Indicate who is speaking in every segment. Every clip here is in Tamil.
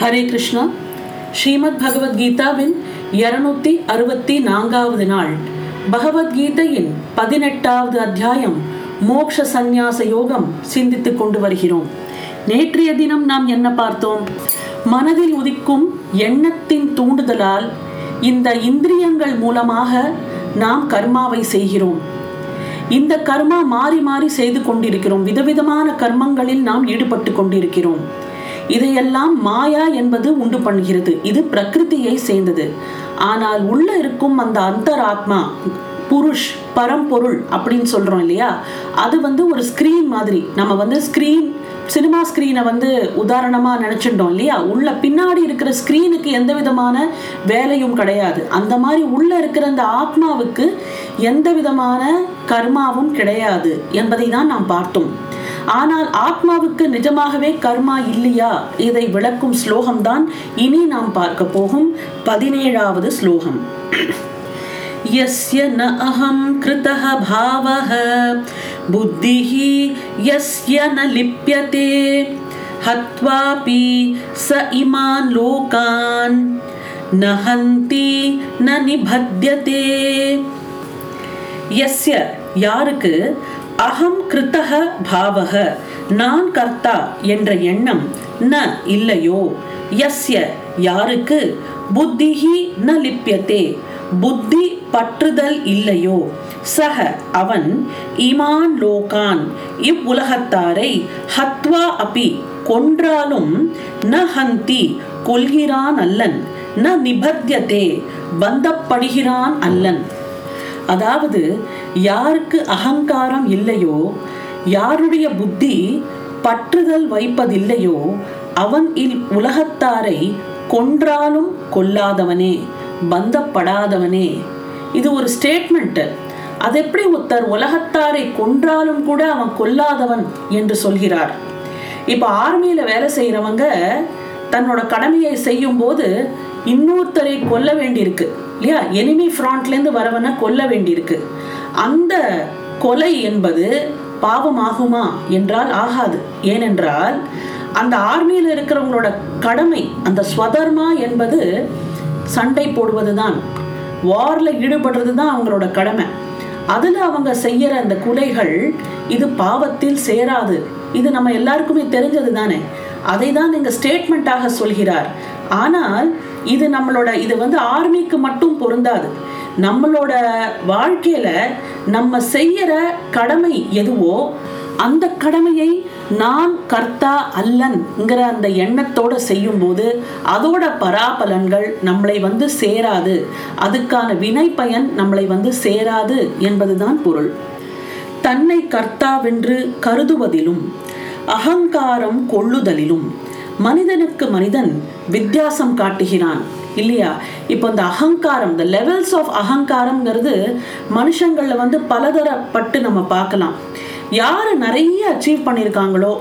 Speaker 1: ஹரே கிருஷ்ணா. ஸ்ரீமத் பகவத்கீதாவின் இருநூத்தி அறுபத்தி நான்காவது நாள். பகவத்கீதையின் பதினெட்டாவது அத்தியாயம். மோக்ஷ சந்நியாச யோகம் சிந்தித்துக் கொண்டு வருகிறோம். நேற்றைய தினம் நாம் என்ன பார்த்தோம்? மனதில் உதிக்கும் எண்ணத்தின் தூண்டுதலால் இந்த இந்திரியங்கள் மூலமாக நாம் கர்மாவை செய்கிறோம். இந்த கர்மா மாறி மாறி செய்து கொண்டிருக்கிறோம். விதவிதமான கர்மங்களில் நாம் ஈடுபட்டு கொண்டிருக்கிறோம். இதையெல்லாம் மாயா என்பது உண்டு பண்ணுகிறது. இது பிரகிருதியை சேர்ந்தது. ஆனால் உள்ள இருக்கும் அந்த அந்தராத்மா புருஷ் பரம்பொருள் அப்படின்னு சொல்றோம் இல்லையா? அது வந்து ஒரு ஸ்கிரீன் மாதிரி. நம்ம வந்து ஸ்கிரீன் சினிமா ஸ்க்ரீனை வந்து உதாரணமாக நினச்சிட்டோம் இல்லையா? உள்ள பின்னாடி இருக்கிற ஸ்க்ரீனுக்கு எந்த விதமான வேலையும் கிடையாது. அந்த மாதிரி உள்ளே இருக்கிற அந்த ஆத்மாவுக்கு எந்த விதமான கர்மாவும் கிடையாது என்பதை தான் நாம் பார்த்தோம். ஆனால் ஆத்மாவுக்கு நிஜமாகவே கர்மா இல்லையா இதை விளக்கும் ஸ்லோகம்தான் இனி நாம் பார்க்க போகும் பதினேழாவது ஸ்லோகம் यस्य न अहं कृतः भावः बुद्धिः यस्य न लिप्यते हत्वापि स इमान् लोकान् न हन्ति न निबध्यते यस्य யாருக்கு அகம் கிருத்தக பாவக நான் கர்த்தா என்ற எண்ணம் ந இல்லையோ? யஸ்ய யாருக்கு? புத்திஹி ந லிப்யத்தே. புத்தி பற்றுதல் இல்லையோ? சக அவன் இமான் லோகான். இவ்வுலகத்தாரை ஹத்வா அபி கொன்றாலும் ந ஹந்தி கொள்கிறான் அல்லன். ந நிபத்தியதே பந்தப்படுகிறான் அல்லன். அதாவது யாருக்கு அகங்காரம் இல்லையோ யாருடைய புத்தி பற்றுதல் வைப்பதில்லையோ அவன் இல் உலகத்தாரை கொன்றாலும் கொல்லாதவனே பந்தப்படாதவனே. இது ஒரு ஸ்டேட்மெண்ட் அது எப்படி ஒருத்தர் உலகத்தாரை கொன்றாலும் கூட அவன் கொல்லாதவன் என்று சொல்கிறார். இப்போ ஆர்மியில வேலை செய்யறவங்க தன்னோட கடமையை செய்யும் போது இன்னொருத்தரை கொல்ல வேண்டியிருக்கு. இல்லையா? எனிமி ஃப்ராண்ட்லேருந்து வரவனை கொல்ல வேண்டியிருக்கு. அந்த கொலை என்பது பாவமாகுமா என்றால் ஆகாது. ஏனென்றால் அந்த ஆர்மியில் இருக்கிறவங்களோட கடமை அந்த ஸ்வதர்மா என்பது சண்டை போடுவது தான் வாரில் ஈடுபடுறது தான் அவங்களோட கடமை. அதில் அவங்க செய்யற அந்த குலைகள் இது பாவத்தில் சேராது. இது நம்ம எல்லாருக்குமே தெரிஞ்சது தானே அதை தான் இங்கே ஸ்டேட்மெண்ட்டாக சொல்கிறார். ஆனால் இது நம்மளோட இது வந்து ஆர்மிக்கு மட்டும் பொருந்தாது. நம்மளோட வாழ்க்கையில நம்ம செய்யற கடமை எதுவோ அந்த கடமையை நான் கர்த்தா அல்லன்ங்கிற அந்த எண்ணத்தோட செய்யும் போது அதோட பராபலன்கள் நம்மளை வந்து சேராது. அதுக்கான வினை பயன் நம்மளை வந்து சேராது என்பதுதான் பொருள். தன்னை கர்த்தாவென்று கருதுவதிலும் அகங்காரம் கொள்ளுதலிலும் மனிதனுக்கு மனிதன் வித்தியாசம் காட்டுகிறான். இல்லையா? இப்போ இந்த அகங்காரம் இந்த லெவல்ஸ் ஆஃப் அகங்காரம்ங்கிறது மனுஷங்களில் வந்து பலதரப்பட்டு நம்ம பார்க்கலாம். யார் நிறைய அச்சீவ் பண்ணியிருக்காங்களோ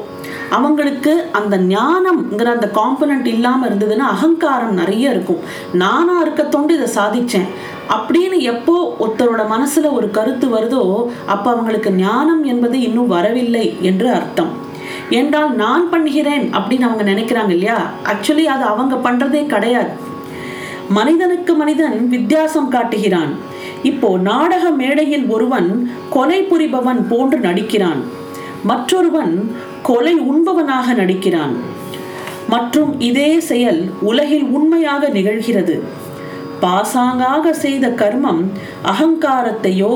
Speaker 1: அவங்களுக்கு அந்த ஞானம்ங்கிற அந்த காம்பனண்ட் இல்லாமல் இருந்ததுன்னா அகங்காரம் நிறைய இருக்கும். நானாக இருக்கத்தோண்டு இதை சாதித்தேன் அப்படின்னு எப்போ ஒருத்தரோட மனசில் ஒரு கருத்து வருதோ அப்போ அவங்களுக்கு ஞானம் என்பது இன்னும் வரவில்லை என்று அர்த்தம். என்றால் நான் பண்ணுகிறேன் அப்படின்னு அவங்க நினைக்கிறாங்க இல்லையா? ஆக்சுவலி அது அவங்க பண்றதே கிடையாது. மனிதனுக்கு மனிதன் வித்தியாசம் காட்டுகிறான். இப்போ நாடக மேடையில் ஒருவன் கொலை புரிபவன் போன்று நடிக்கிறான். மற்றொருவன் கொலை உண்பவனாக நடிக்கிறான். மற்றும் இதே செயல் உலகில் உண்மையாக நிகழ்கிறது. பாசாங்காக செய்த கர்மம் அகங்காரத்தையோ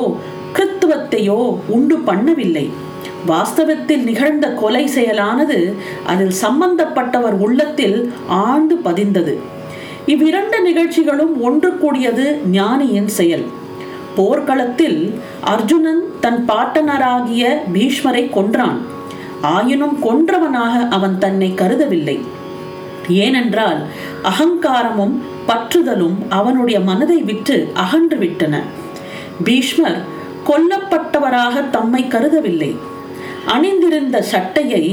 Speaker 1: கிறித்துவத்தையோ உண்டு பண்ணவில்லை. வாஸ்தவத்தில் நிகழ்ந்த கொலை செயலானது அதில் சம்பந்தப்பட்டவர் உள்ளத்தில் ஆழ்ந்து பதிந்தது. இவ்விரண்டு நிகழ்ச்சிகளும் ஒன்று கூடியது ஞானியின் செயல். போர்க்களத்தில் அர்ஜுனன் தன் பாட்டனராகிய பீஷ்மரை கொன்றான். ஆயினும் கொன்றவனாக அவன் தன்னை கருதவில்லை. ஏனென்றால் அகங்காரமும் பற்றுதலும் அவனுடைய மனதை விட்டு அகன்று விட்டன. பீஷ்மர் கொல்லப்பட்டவராக தம்மை கருதவில்லை. அணிந்திருந்த சட்டையை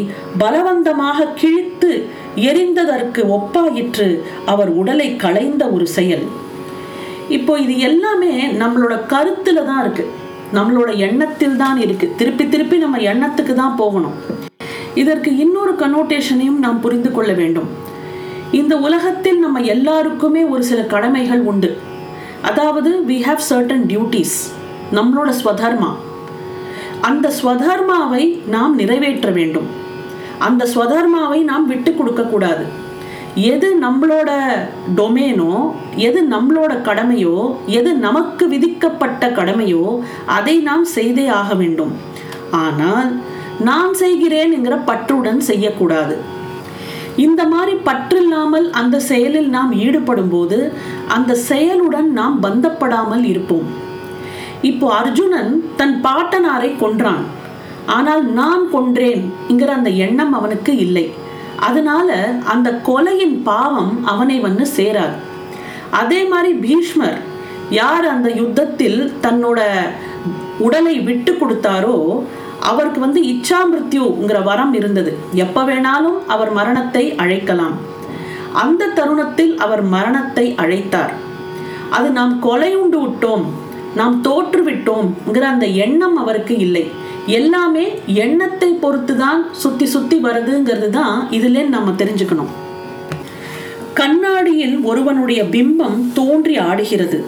Speaker 1: பலவந்தமாக கிழித்து எரிந்ததற்கு ஒப்பாயிற்று அவர் உடலை களைந்த ஒரு செயல். இப்போ இது எல்லாமே நம்மளோட கருத்துல தான் இருக்கு. நம்மளோட எண்ணத்தில் தான் இருக்கு. திருப்பி திருப்பி நம்ம எண்ணத்துக்கு தான் போகணும். இதற்கு இன்னொரு கனோட்டேஷனையும் நாம் புரிந்து கொள்ள வேண்டும். இந்த உலகத்தில் நம்ம எல்லாருக்குமே ஒரு சில கடமைகள் உண்டு. அதாவது வி ஹாவ் சர்டன் டியூட்டிஸ் நம்மளோட ஸ்வதர்மா. அந்த ஸ்வதர்மாவை நாம் நிறைவேற்ற வேண்டும். அந்த ஸ்வதர்மாவை நாம் விட்டு கொடுக்க கூடாது. எது நம்மளோட டொமேனோ எது நம்மளோட கடமையோ எது நமக்கு விதிக்கப்பட்ட கடமையோ அதை நாம் செய்தே ஆக வேண்டும். ஆனால் நான் செய்கிறேன்ங்கிற பற்றுடன் செய்யக்கூடாது. இந்த மாதிரி பற்றில்லாமல் அந்த செயலில் நாம் ஈடுபடும் போது அந்த செயலுடன் நாம் பந்தப்படாமல் இருப்போம். இப்போ அர்ஜுனன் தன் பாட்டனாரை கொன்றான். ஆனால் நான் கொன்றேன்ங்கிற அந்த எண்ணம் அவனுக்கு இல்லை. அதனால அந்த கொலையின் பாவம் அவனை வந்து சேராது. அதே மாதிரி பீஷ்மர் யார் அந்த யுத்தத்தில் தன்னோட உடலை விட்டு கொடுத்தாரோ அவருக்கு வந்து இச்சா மிருத்யுங்கிற வரம் இருந்தது. எப்ப வேணாலும் அவர் மரணத்தை அழைக்கலாம். அந்த தருணத்தில் அவர் மரணத்தை அழைத்தார். அது நாம் கொலை உண்டு விட்டோம் நாம் தோற்றுவிட்டோம்ங்கிற அந்த எண்ணம் அவருக்கு இல்லை. எல்லாமே எண்ணத்தை பொறுத்து தான் சுத்தி சுத்தி வருதுங்கிறது தான் இதுல நம்ம தெரிஞ்சுக்கணும். கண்ணாடியில் ஒருவனுடைய பிம்பம் தோன்றி ஆடுகிறது.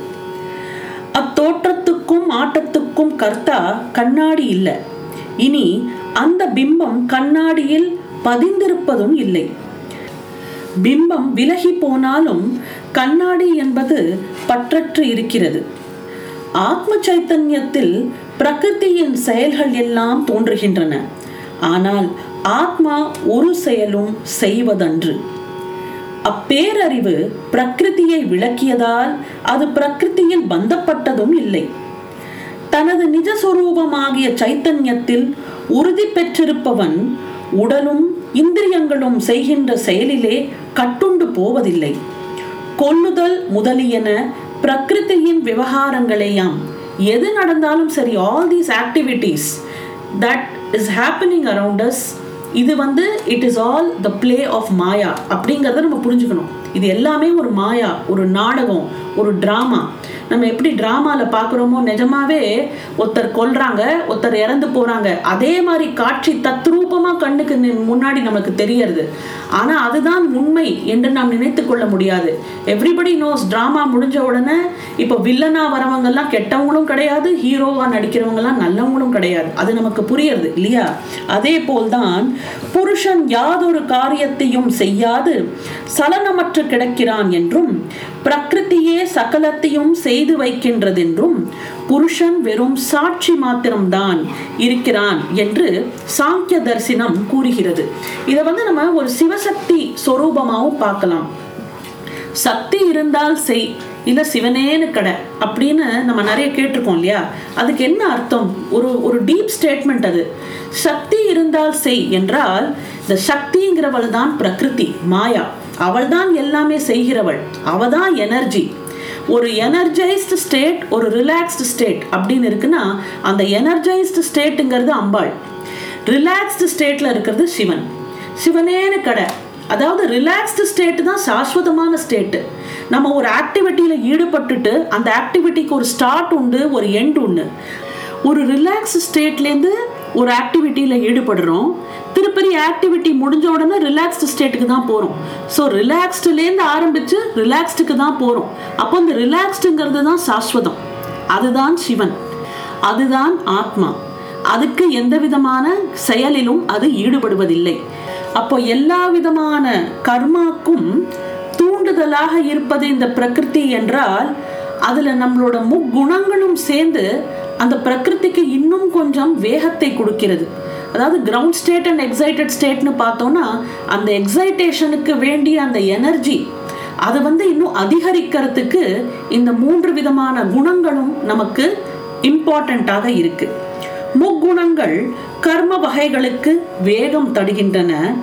Speaker 1: அத்தோற்றத்துக்கும் ஆட்டத்துக்கும் கர்த்தா கண்ணாடி இல்லை. இனி அந்த பிம்பம் கண்ணாடியில் பதிந்திருப்பதும் இல்லை. பிம்பம் விலகி போனாலும் கண்ணாடி என்பது பற்றற்று இருக்கிறது. ஆத்ம சைத்தன்யத்தில் பிரகிருதியின் செயல்கள் எல்லாம் தோன்றுகின்றன. ஆனால் ஆத்மா ஒரு செயலும் செய்வதன்று. அப்பேரறிவு பிரகிருதியை விளக்கியதால் அது பிரகிருதியில் பந்தப்பட்டதும் இல்லை. தனது நிஜஸ்வரூபமாகிய சைத்தன்யத்தில் உறுதி பெற்றிருப்பவன் உடலும் இந்திரியங்களும் செய்கின்ற செயலிலே கட்டுண்டு போவதில்லை. கொல்லுதல் முதலியன பிரகிருதியின் விவகாரங்களையாம். எது நடந்தாலும் சரி all these activities that is happening around us இது வந்து it is all the play of maya அப்படிங்கிறத நம்ம புரிஞ்சுக்கணும். இது எல்லாமே ஒரு மாயா ஒரு நாடகம் ஒரு ட்ராமா நம்ம எப்படி ட்ராமாவில் பார்க்குறோமோ நிஜமாவே ஒருத்தர் கொல்றாங்க ஒருத்தர் இறந்து போகிறாங்க அதே மாதிரி காட்சி தத்ரூபமாக கண்ணுக்கு முன்னாடி நமக்கு தெரியறது. ஆனால் அதுதான் உண்மை என்று நாம் நினைத்து கொள்ள முடியாது. எவ்ரிபடி நோஸ் ட்ராமா முடிஞ்ச உடனே இப்போ வில்லனாக வரவங்கெல்லாம் கெட்டவங்களும் கிடையாது ஹீரோவாக நடிக்கிறவங்கெல்லாம் நல்லவங்களும் கிடையாது. அது நமக்கு புரியறது இல்லையா? அதே போல்தான் புருஷன் யாதொரு காரியத்தையும் செய்யாது சலனமற்று கிடக்கிறான் என்றும் பிரகிருத்தியே சகலத்தையும் செய்து வைக்கின்றதென்றும் புருஷன் வெறும் சாட்சி மாத்திரம்தான் இருக்கிறான் என்று சாங்கிய தரிசனம் கூறுகிறது. இதை வந்து நம்ம ஒரு சிவசக்தி சொரூபமாகவும் பார்க்கலாம். சக்தி இருந்தால் செய் இல்லை சிவனேன்னு கடை அப்படின்னு நம்ம நிறைய கேட்டிருக்கோம் இல்லையா? அதுக்கு என்ன அர்த்தம்? ஒரு ஒரு டீப் ஸ்டேட்மெண்ட் அது. சக்தி இருந்தால் செய் என்றால் இந்த சக்திங்கிறவள் தான் பிரகிருதி மாயா. அவள் தான் எல்லாமே செய்கிறவள். அவள் தான் எனர்ஜி ஒரு எனர்ஜைஸ்டு ஸ்டேட் ஒரு ரிலாக்ஸ்டு ஸ்டேட் அப்படின்னு இருக்குன்னா அந்த எனர்ஜைஸ்டு ஸ்டேட்டுங்கிறது அம்பாள். ரிலாக்ஸ்டு ஸ்டேட்டில் இருக்கிறது சிவன். சிவனேன்னு கடை. அதாவது ரிலாக்ஸ்டு ஸ்டேட்டு தான் சாஸ்வதமான ஸ்டேட்டு நம்ம ஒரு ஆக்டிவிட்டியில் ஈடுபட்டுட்டு அந்த ஆக்டிவிட்டிக்கு ஒரு ஸ்டார்ட் உண்டு ஒரு எண்ட் உண்டு. ஒரு ரிலாக்ஸ் ஸ்டேட்லேருந்து ஒரு ஆக்டிவிட்டியில் ஈடுபடுறோம். திருப்பதி ஆக்டிவிட்டி முடிஞ்ச உடனே ரிலாக்ஸ்டு ஸ்டேட்டுக்கு தான் போகிறோம் ஸோ ரிலாக்ஸ்டுலேருந்து ஆரம்பித்து ரிலாக்ஸ்டுக்கு தான் போகிறோம் அப்போ இந்த ரிலாக்ஸ்டுங்கிறது தான் சாஸ்வதம். அதுதான் சிவன். அதுதான் ஆத்மா. அதுக்கு எந்த விதமான செயலிலும் அது ஈடுபடுவதில்லை. அப்போ எல்லா விதமான கர்மாக்கும் தூண்டுதலாக இருப்பது இந்த பிரகிருதி என்றால் அதில் நம்மளோட முக்குணங்களும் சேர்ந்து அந்த பிரகிருதிக்கு இன்னும் கொஞ்சம் வேகத்தை கொடுக்கிறது. அதாவது கிரவுண்ட் ஸ்டேட் அண்ட் எக்ஸைட்டட் ஸ்டேட்னு பார்த்தோம்னா அந்த எக்ஸைட்டேஷனுக்கு வேண்டிய அந்த எனர்ஜி அதை வந்து இன்னும் அதிகரிக்கிறதுக்கு இந்த மூன்று விதமான குணங்களும் நமக்கு இம்பார்ட்டண்ட்டாக இருக்கு. முக்குணங்கள் கர்ம வகைகளுக்கு வேகம் தடுகின்றன.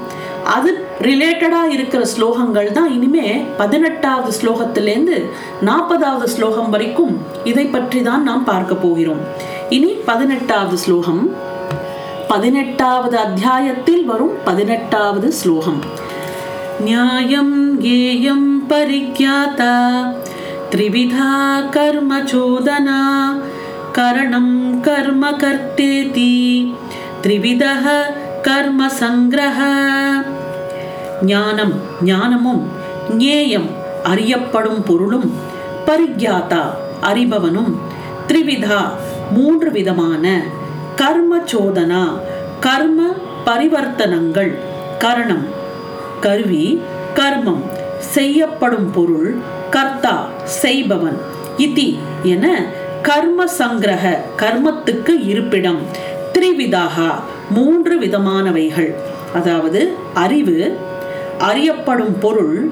Speaker 1: அது ரிலேட்டடாக இருக்கிற ஸ்லோகங்கள் தான் இனிமே பதினெட்டாவது ஸ்லோகத்திலேருந்து நாற்பதாவது ஸ்லோகம் வரைக்கும் இதை பற்றி தான் நாம் பார்க்க போகிறோம். இனி பதினெட்டாவது ஸ்லோகம். பதினெட்டாவது அத்தியாயத்தில் வரும் பதினெட்டாவது ஸ்லோகம். நியாயம் ஏயம் பரிக்யாதா த்ரிவிதா கர்ம சோதனா கரணம் கர்ம கர்த்தேதி த்ரிவிதः கர்ம சங்கிரக ஞானம் ஞானமும் ஞேயம் அறியப்படும் பொருளும் பரிக்யாதா அறிபவனும் த்ரிவிதா மூன்று விதமான கர்ம சோதனா கர்ம பரிவர்த்தனங்கள் கரணம். கருவி கர்மம் செய்யப்படும் பொருள் கர்த்தா செய்பவன். இதி என கர்ம சங்கிரக கர்மத்துக்கு இருப்பிடம். த்ரிவிதாகா மூன்று விதமானவைகள். அதாவது அறிவு அறியப்படும் பொருள்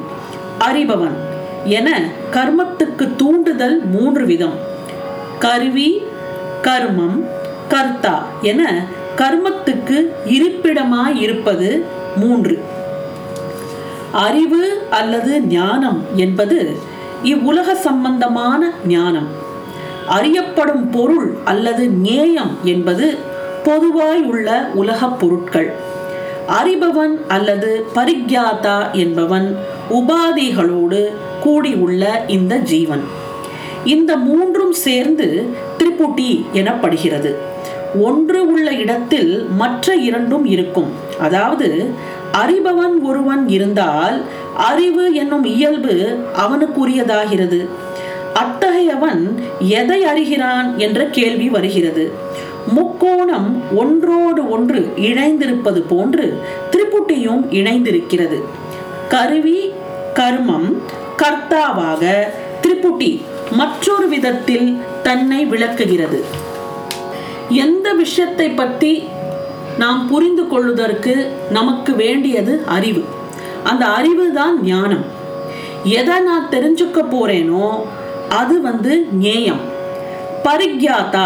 Speaker 1: அறிபவன் என கர்மத்துக்கு தூண்டுதல் மூன்று விதம். கருவி கர்மம் கர்த்தா என கர்மத்துக்கு இருப்பிடமாய் இருப்பது மூன்று. அறிவு அல்லது ஞானம் என்பது இவ்வுலக சம்பந்தமான ஞானம். அறியப்படும் பொருள் அல்லது நேயம் என்பது பொதுவாய் உள்ள உலகப் பொருட்கள். அறிபவன் அல்லது பரிக்யாதா என்பவன் உபாதிகளோடு கூடியுள்ள இந்த ஜீவன். இந்த மூன்றும் சேர்ந்து திரிபுட்டி எனப்படுகிறது. ஒன்று உள்ள இடத்தில் மற்ற இரண்டும் இருக்கும். அதாவது அறிபவன் ஒருவன் இருந்தால் அறிவு என்னும் இயல்பு அவனுக்குரியதாகிறது. அத்தகையவன் எதை அறிகிறான் என்ற கேள்வி வருகிறது. முக்கோணம் ஒன்றோடு ஒன்று இணைந்திருப்பது போன்று திரிபுட்டியும் இணைந்திருக்கிறது. கருவி கர்மம் கர்த்தாவாக திரிபுட்டி மற்றொரு விதத்தில் தன்னை விளக்குகிறது. எந்த விஷயத்தை பற்றி நாம் புரிந்து கொள்வதற்கு நமக்கு வேண்டியது அறிவு. அந்த அறிவு தான் ஞானம். எதை நான் தெரிஞ்சுக்க போறேனோ அது வந்து ஞேயம் பரிக்யாத்தா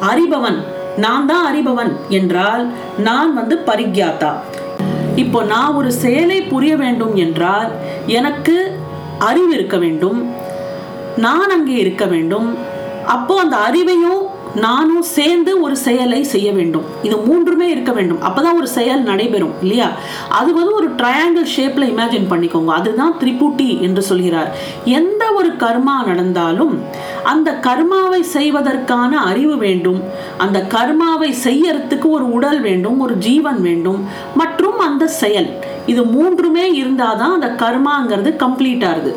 Speaker 1: அறிபவன். நான் தான் அறிபவன் என்றால் நான் வந்து பரிக்யாத்தா. இப்போ நான் ஒரு செயலை புரிய வேண்டும் என்றால் எனக்கு அறிவு இருக்க வேண்டும். நான் அங்கே இருக்க வேண்டும். அப்போ அந்த அறிவையும் நானும் சேர்ந்து ஒரு செயலை செய்ய வேண்டும். இது மூன்றுமே இருக்க வேண்டும். அப்போதான் ஒரு செயல் நடைபெறும் இல்லையா? அது வந்து ஒரு ட்ரையாங்கிள் ஷேப்ல இமேஜின் பண்ணிக்கோங்க. அதுதான் திரிபுட்டி என்று சொல்கிறார். எந்த ஒரு கர்மா நடந்தாலும் அந்த கர்மாவை செய்வதற்கான அறிவு வேண்டும். அந்த கர்மாவை செய்யறதுக்கு ஒரு உடல் வேண்டும் ஒரு ஜீவன் வேண்டும் மற்றும் அந்த செயல். இது மூன்றுமே இருந்தாதான் அந்த கர்மாங்கிறது கம்ப்ளீட் ஆகுது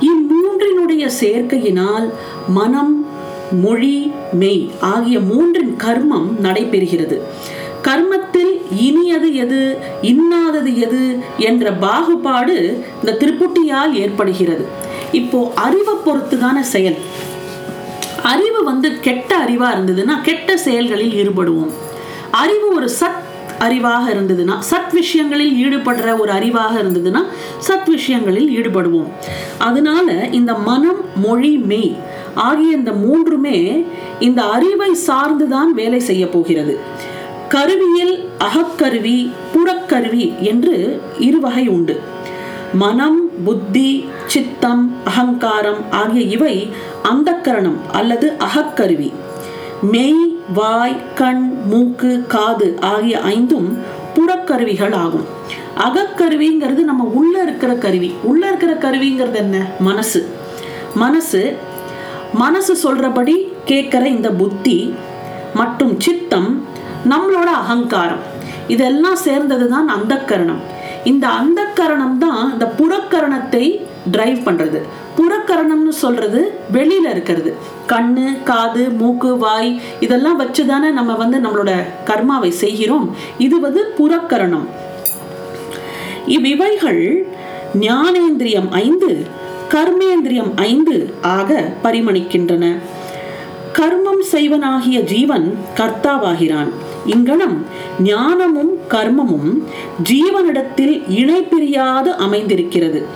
Speaker 1: இம்மூன்றினுடைய சேர்க்கையினால் மனம் மொழி மெய் ஆகிய மூன்றின் கர்மம் நடைபெறுகிறது. கர்மத்தில் இனியது எது இன்னாதது எது என்ற பாகுபாடு இந்த திருப்புட்டியால் ஏற்படுகிறது. இப்போ அறிவை பொறுத்துதான செயல். அறிவு வந்து கெட்ட அறிவா இருந்ததுன்னா கெட்ட செயல்களில் ஈடுபடுவோம். அறிவு ஒரு சத் அறிவாக இருந்ததுன்னா சத் விஷயங்களில் ஈடுபடுற ஒரு அறிவாக இருந்ததுன்னா சத் விஷயங்களில் ஈடுபடுவோம். அதனால இந்த மனம் மொழி மெய் ஆகிய இந்த மூன்றுமே இந்த அறிவை சார்ந்துதான் வேலை செய்ய போகிறது. கருவியில் அகக்கருவி புறக்கருவி என்று இருவகை உண்டு. மனம் புத்தி சித்தம் அகங்காரம் ஆகிய இவை அந்தக்கரணம் அல்லது அகக்கருவி. மெய் வாய் கண் மூக்கு காது ஆகிய ஐந்தும் புறக்கருவிகள் ஆகும். அகக்கருவிங்கிறது நம்ம உள்ள இருக்கிற கருவி. உள்ள இருக்கிற கருவிங்கிறது என்ன? மனசு. மனசு மனசு சொல்றபடி கேட்கிற இந்த புத்தி மற்றும் சித்தம் நம்மளோட அகங்காரம். இதெல்லாம் சேர்ந்தது தான் அந்த கரணம் இந்த அந்த கரணம் தான் இந்த புறக்கரணத்தை டிரைவ் பண்றது. புறக்கரணம்னு சொல்றது வெளியில இருக்கிறது. கண்ணு காது மூக்கு வாய் இதெல்லாம் வச்சுதானே நம்ம வந்து நம்மளோட கர்மாவை செய்கிறோம். இது வந்து புறக்கரணம். இவ்விவைகள் ஞானேந்திரியம் ஐந்து கர்மேந்திரியம் ஐந்து ஆக பரிமணிக்கின்றன. கர்மம் செய்வனாகிய ஜீவன் கர்த்தாவாகிறான். இங்கனம் ஞானமும் கர்மமும் ஜீவனிடத்தில் இணை பிரியாது அமைந்திருக்கிறது.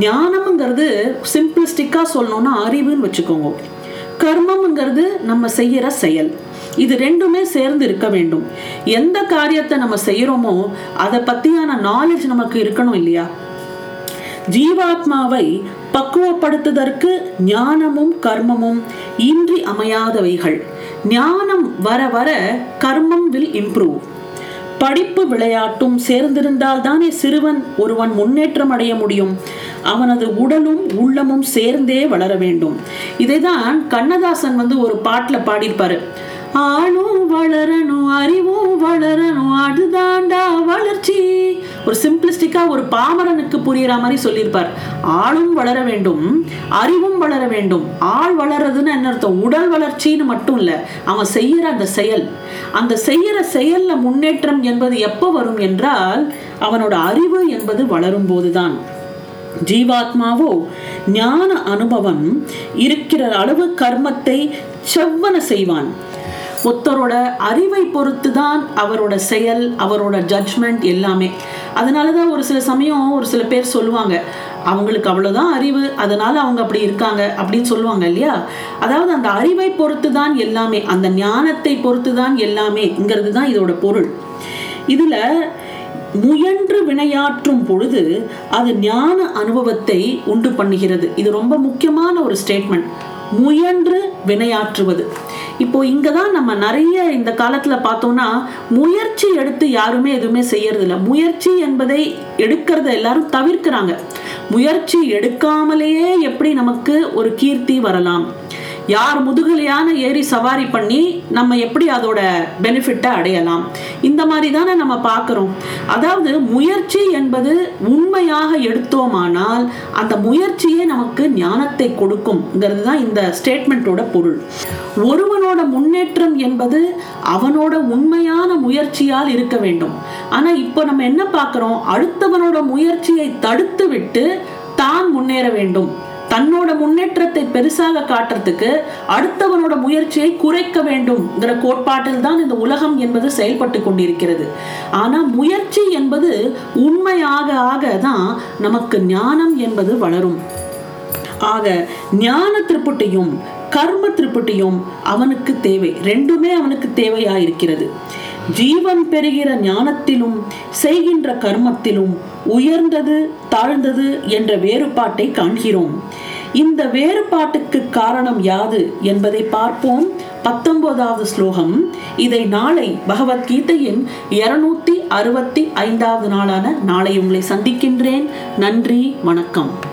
Speaker 1: ஞானம்ங்கிறது சிம்பிளிஸ்டிக்கா சொல்லணும்னா அறிவுன்னு வச்சுக்கோங்க. கர்மம்ங்கிறது நம்ம செய்யற செயல். இது ரெண்டுமே சேர்ந்து இருக்க வேண்டும். எந்த காரியத்தை நம்ம செய்யறோமோ அதை பத்தியான நாலேஜ் நமக்கு இருக்கணும் இல்லையா? ஜீவாத்மாவை பக்குவப்படுத்துதற்கு ஞானமும் கர்மமும் இன்றி அமையாதவைகள். ஞானம் வர வர கர்மம் வில் இம்ப்ரூவ் படிப்பு விளையாட்டும் சேர்ந்திருந்தால் தானே சிறுவன் ஒருவன் முன்னேற்றம் அடைய முடியும். அவனது உடலும் உள்ளமும் சேர்ந்தே வளர வேண்டும். இதைதான் கண்ணதாசன் வந்து ஒரு பாட்டுல பாடியிருப்பாரு. ஆளும் வளரணும் அறிவும் வளரணும். அதுதாண்டா வளர்ச்சி. ஒரு சிம்பிளிஸ்டிக்கா ஒரு பாமரனுக்கு புரியுற மாதிரி சொல்லியிருப்பார். ஆளும் வளர வேண்டும் அறிவும் வளர வேண்டும். ஆள் வளர்றதுன்னு என்ன அர்த்தம்? உடல் வளர்ச்சின்னு மட்டும் இல்ல அவன் செய்யற அந்த செயல். அந்த செய்யற செயல்ல முன்னேற்றம் என்பது எப்போ வரும் என்றால் அவனோட அறிவு என்பது வளரும் போதுதான். ஜீவாத்மாவோ ஞான அனுபவம் இருக்கிற அளவு கர்மத்தை செவ்வன செய்வான். ஒருத்தரோட அறிவை பொறுத்து தான் அவரோட செயல் அவரோட ஜட்ஜ்மெண்ட் எல்லாமே. அதனால தான் ஒரு சில சமயம் ஒரு சில பேர் சொல்லுவாங்க அவங்களுக்கு அவ்வளோதான் அறிவு அதனால அவங்க அப்படி இருக்காங்க அப்படின்னு சொல்லுவாங்க இல்லையா? அதாவது அந்த அறிவை பொறுத்து தான் எல்லாமே அந்த ஞானத்தை பொறுத்து தான் எல்லாமேங்கிறது தான் இதோட பொருள். இதில் முயன்று வினையாற்றும் பொழுது அது ஞான அனுபவத்தை உண்டு பண்ணுகிறது. இது ரொம்ப முக்கியமான ஒரு ஸ்டேட்மெண்ட் முயன்று வினையாற்றுவது. இப்போ இங்கதான் நம்ம நிறைய இந்த காலத்துல பார்த்தோம்னா முயற்சி எடுத்து யாருமே எதுவுமே செய்யறது இல்ல முயற்சி என்பதை எடுக்கிறத எல்லாரும் தவிர்க்கிறாங்க. முயற்சி எடுக்காமலேயே எப்படி நமக்கு ஒரு கீர்த்தி வரலாம்? யார் முதுகலையான ஏறி சவாரி பண்ணி நம்ம எப்படி அதோட பெனிஃபிட்டை அடையலாம்? இந்த மாதிரி தானே நம்ம பார்க்குறோம். அதாவது முயற்சி என்பது உண்மையாக எடுத்தோமானால் அந்த முயற்சியே நமக்கு ஞானத்தை கொடுக்கும்ங்கிறது தான் இந்த ஸ்டேட்மெண்ட்டோட பொருள். ஒருவனோட முன்னேற்றம் என்பது அவனோட உண்மையான முயற்சியால் இருக்க வேண்டும். ஆனா இப்போ நம்ம என்ன பார்க்குறோம்? அடுத்தவனோட முயற்சியை தடுத்து விட்டு தான் முன்னேற வேண்டும். தன்னோட முன்னேற்றத்தை பெருசாக காட்டுறதுக்கு அடுத்தவனோட முயற்சியை குறைக்க வேண்டும்ங்கிற கோட்பாட்டில் தான் இந்த உலகம் என்பது செயல்பட்டு கொண்டிருக்கிறது. ஆனா முயற்சி என்பது உண்மையாக ஆக தான் நமக்கு ஞானம் என்பது வளரும். ஆக ஞான திருப்பட்டியும் கர்ம திருப்பட்டியும் அவனுக்கு தேவை. ரெண்டுமே அவனுக்கு தேவையா இருக்கிறது. ஜீவன் பெறுகிற ஞானத்திலும் செய்கின்ற கர்மத்திலும் உயர்ந்தது தாழ்ந்தது என்ற வேறுபாட்டை காண்கிறோம். இந்த வேறுபாட்டுக்கு காரணம் யாது என்பதை பார்ப்போம். பத்தொன்பதாவது ஸ்லோகம். இதை நாளை பகவத்கீதையின் இருநூத்தி அறுபத்தி ஐந்தாவது நாளான நாளை உங்களை சந்திக்கின்றேன். நன்றி வணக்கம்.